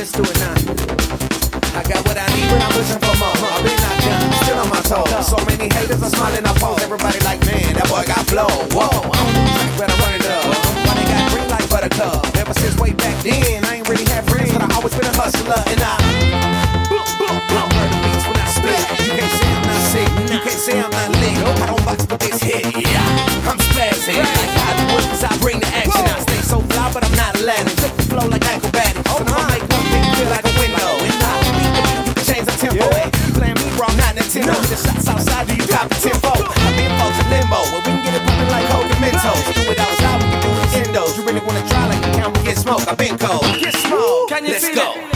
let's do it now. I got what I need, but I'm pushing for more. I've been knocked down, still on my toes. So many haters are smiling, I pause. Everybody like, man, that boy got flow. Whoa, I'm on the track, I run it up. Why they got green light for the club? Ever since way back then, I ain't really had friends, but I always been a hustler, and I. Blow, blow, blow, the beats when I spit. You can't say I'm not sick, you can't say I'm not lit. Camera get smoke? I've been cold. Get smoke. Can you Let's go. it?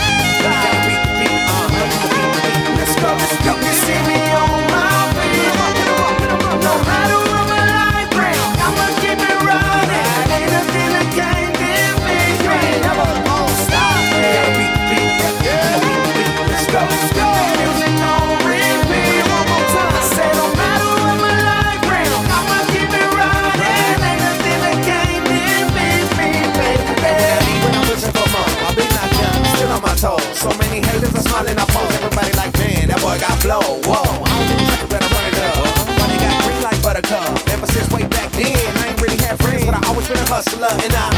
Flow. Whoa, I don't do track, better run it up. They got green like buttercup? Ever since way back then, I ain't really had friends, but I always been a hustler, and I.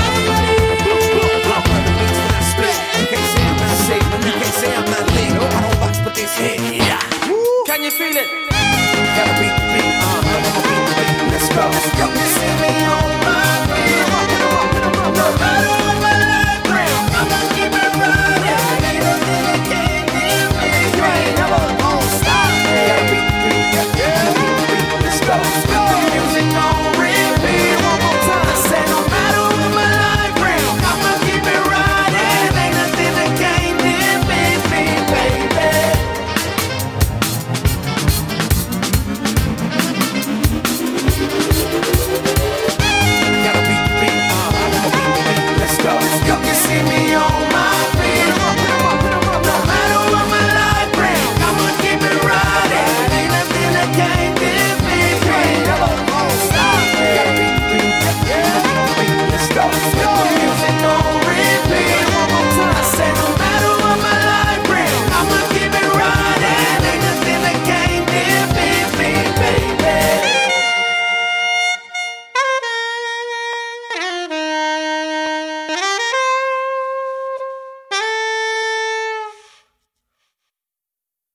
I murder beats when I spit. You can't say I'm not sick, you can't say I'm not lit. I don't box, but this hit, yeah. Can you feel it? Gotta beat the beat, uh, beat the beat. Let's go. You can see me on my